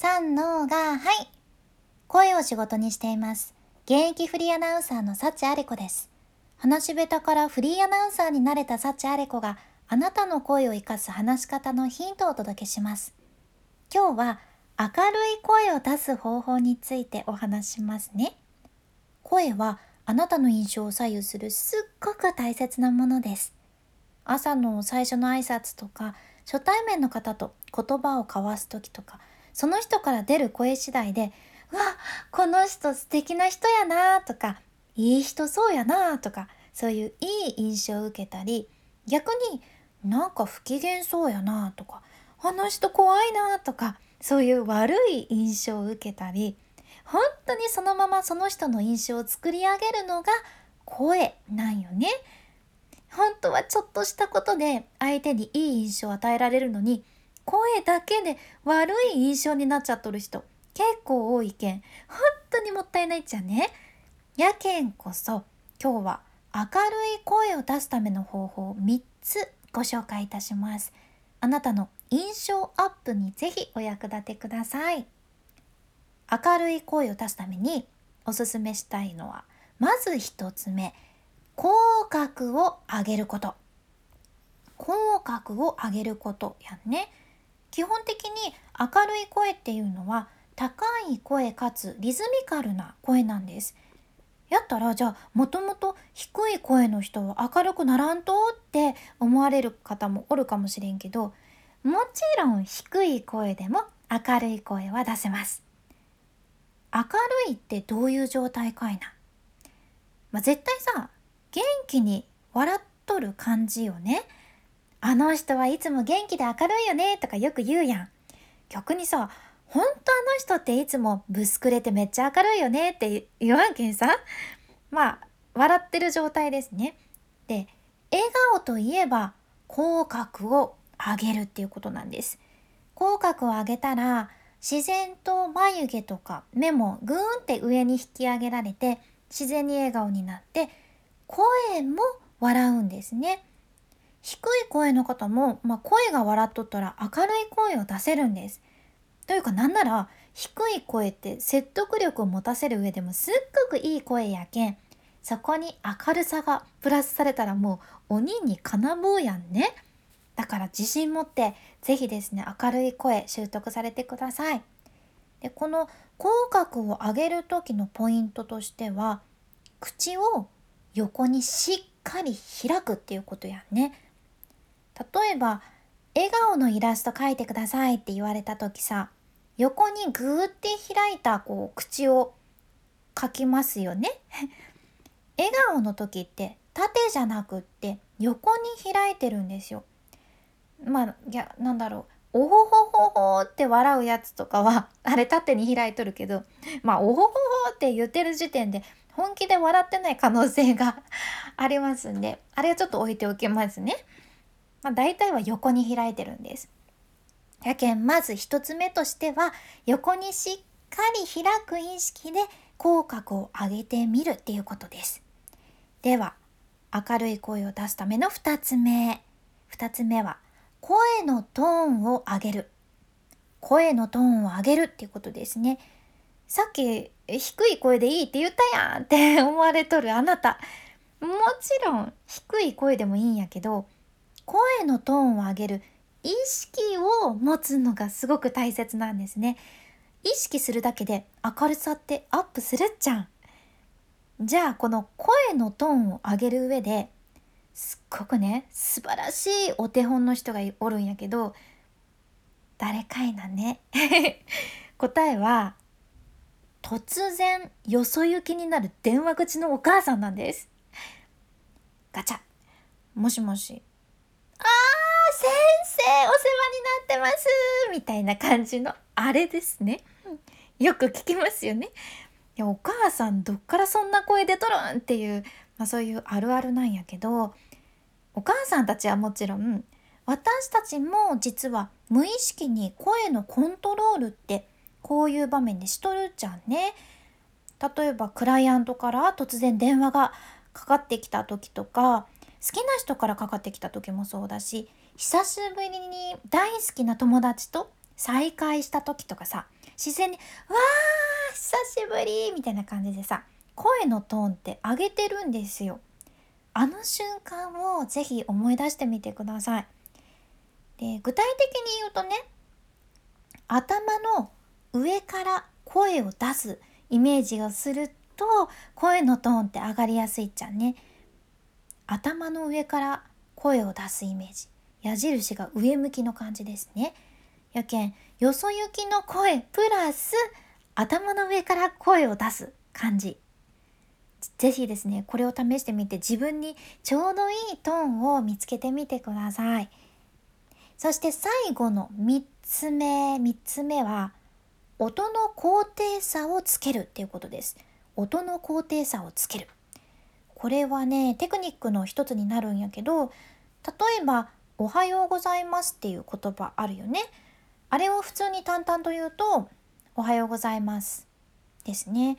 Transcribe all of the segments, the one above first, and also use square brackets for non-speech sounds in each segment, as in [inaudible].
三のが、はい。声を仕事にしています。現役フリーアナウンサーの幸あれ子です。話し下手からフリーアナウンサーになれた幸あれ子があなたの声を活かす話し方のヒントをお届けします。今日は明るい声を出す方法についてお話しますね。声はあなたの印象を左右するすっごく大切なものです。朝の最初の挨拶とか初対面の方と言葉を交わす時とかその人から出る声次第で「うわこの人素敵な人やな」とか「いい人そうやな」とかそういういい印象を受けたり逆になんか不機嫌そうやなとかあの人怖いなとかそういう悪い印象を受けたり本当にそのままその人の印象を作り上げるのが声なんよね。本当はちょっとしたことで相手にいい印象を与えられるのに声だけで悪い印象になっちゃっとる人結構多いけん本当にもったいないっちゃね。やけんこそ今日は明るい声を出すための方法3つご紹介いたします。あなたの印象アップにぜひお役立てください。明るい声を出すためにおすすめしたいのはまず1つ目口角を上げること口角を上げることやね基本的に明るい声っていうのは高い声かつリズミカルな声なんです。やったらじゃあもともと低い声の人は明るくならんとって思われる方もおるかもしれんけどもちろん低い声でも明るい声は出せます。明るいってどういう状態かいな、まあ、絶対さ元気に笑っとる感じよね。あの人はいつも元気で明るいよねとかよく言うやん。逆にさ、ほんとあの人っていつもブスくれてめっちゃ明るいよねって言わんけんさ。まあ、笑ってる状態ですね。で、笑顔といえば口角を上げるっていうことなんです。口角を上げたら自然と眉毛とか目もグーンって上に引き上げられて自然に笑顔になって声も笑うんですね。低い声の方も、まあ、声が笑っとったら明るい声を出せるんです。というかなんなら低い声って説得力を持たせる上でもすっごくいい声やけんそこに明るさがプラスされたらもう鬼にかなぼうやんね。だから自信持って是非ですね明るい声習得されてください。でこの口角を上げる時のポイントとしては口を横にしっかり開くっていうことやんね。例えば笑顔のイラスト描いてくださいって言われた時さ横にグーって開いたこう口を描きますよね。[laughs] 笑顔の時って縦じゃなくって横に開いてるんですよ。まあいやなんだろうおほほほほって笑うやつとかは [laughs] あれ縦に開いとるけどまあおほほほって言ってる時点で本気で笑ってない可能性が [laughs] ありますんであれはちょっと置いておきますね。まあ、大体は横に開いてるんです。やけんまず1つ目としては横にしっかり開く意識で口角を上げてみるっていうことです。では明るい声を出すための2つ目。2つ目は声のトーンを上げる。声のトーンを上げるっていうことですね。さっき低い声でいいって言ったやんって思われとるあなたもちろん低い声でもいいんやけど声のトーンを上げる意識を持つのがすごく大切なんですね意識するだけで明るさってアップするっちゃんじゃあこの声のトーンを上げる上ですっごくね素晴らしいお手本の人がおるんやけど誰かいなね？[laughs] 答えは突然よそ行きになる電話口のお母さんなんです。ガチャ。もしもし。先生、お世話になってますみたいな感じの、あれですね。よく聞きますよね。いや、お母さん、どっからそんな声出とるんっていう、まあそういうあるあるなんやけど、お母さんたちはもちろん、私たちも実は無意識に声のコントロールってこういう場面でしとるじゃんね。例えばクライアントから突然電話がかかってきた時とか好きな人からかかってきた時もそうだし久しぶりに大好きな友達と再会した時とかさ自然に「わー久しぶり!」みたいな感じでさ声のトーンって上げてるんですよ。あの瞬間をぜひ思い出してみてください。で具体的に言うとね頭の上から声を出すイメージをすると声のトーンって上がりやすいっちゃね。頭の上から声を出すイメージ矢印が上向きの感じですね。やけんよそ行きの声プラス頭の上から声を出す感じ。ぜひですねこれを試してみて自分にちょうどいいトーンを見つけてみてください。そして最後の3つ目3つ目は音の高低差をつけるっていうことです。音の高低差をつける。これはねテクニックの一つになるんやけど例えば「おはようございます」っていう言葉あるよねあれを普通に淡々と言うと「おはようございます」ですね。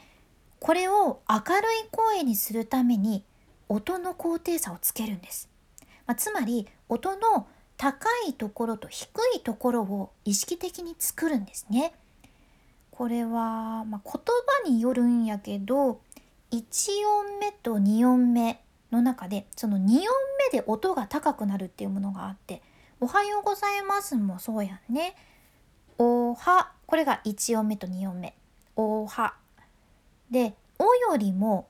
これを明るい声にするために音の高低差をつけるんです。まあ、つまり音の高いところと低いところを意識的に作るんですね。これは、まあ、言葉によるんやけど1音目と2音目の中でその2音目で音が高くなるっていうものがあって「おはようございます」もそうやんね。おはこれが1音目と2音目おはでおよりも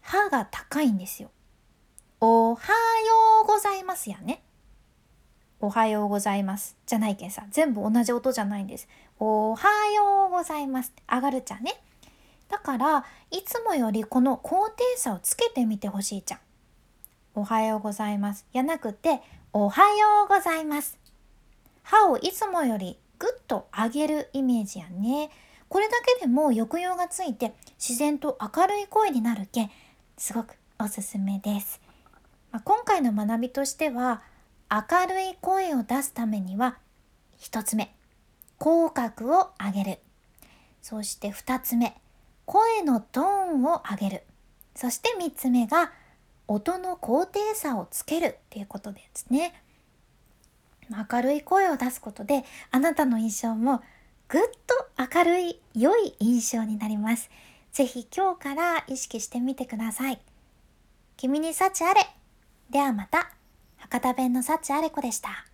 はが高いんですよおはようございますやねおはようございますじゃないけんさ全部同じ音じゃないんですおはようございます上がるちゃんね。だからいつもよりこの高低差をつけてみてほしいじゃん。おはようございます。やなくておはようございます。歯をいつもよりぐっと上げるイメージやね。これだけでも抑揚がついて自然と明るい声になるけすごくおすすめです、まあ、今回の学びとしては明るい声を出すためには1つ目口角を上げる。そして2つ目声のトーンを上げる。そして3つ目が音の高低差をつけるっていうことですね。明るい声を出すことであなたの印象もぐっと明るい良い印象になります。ぜひ今日から意識してみてください。君に幸あれ。ではまた。博多弁の幸あれ子でした。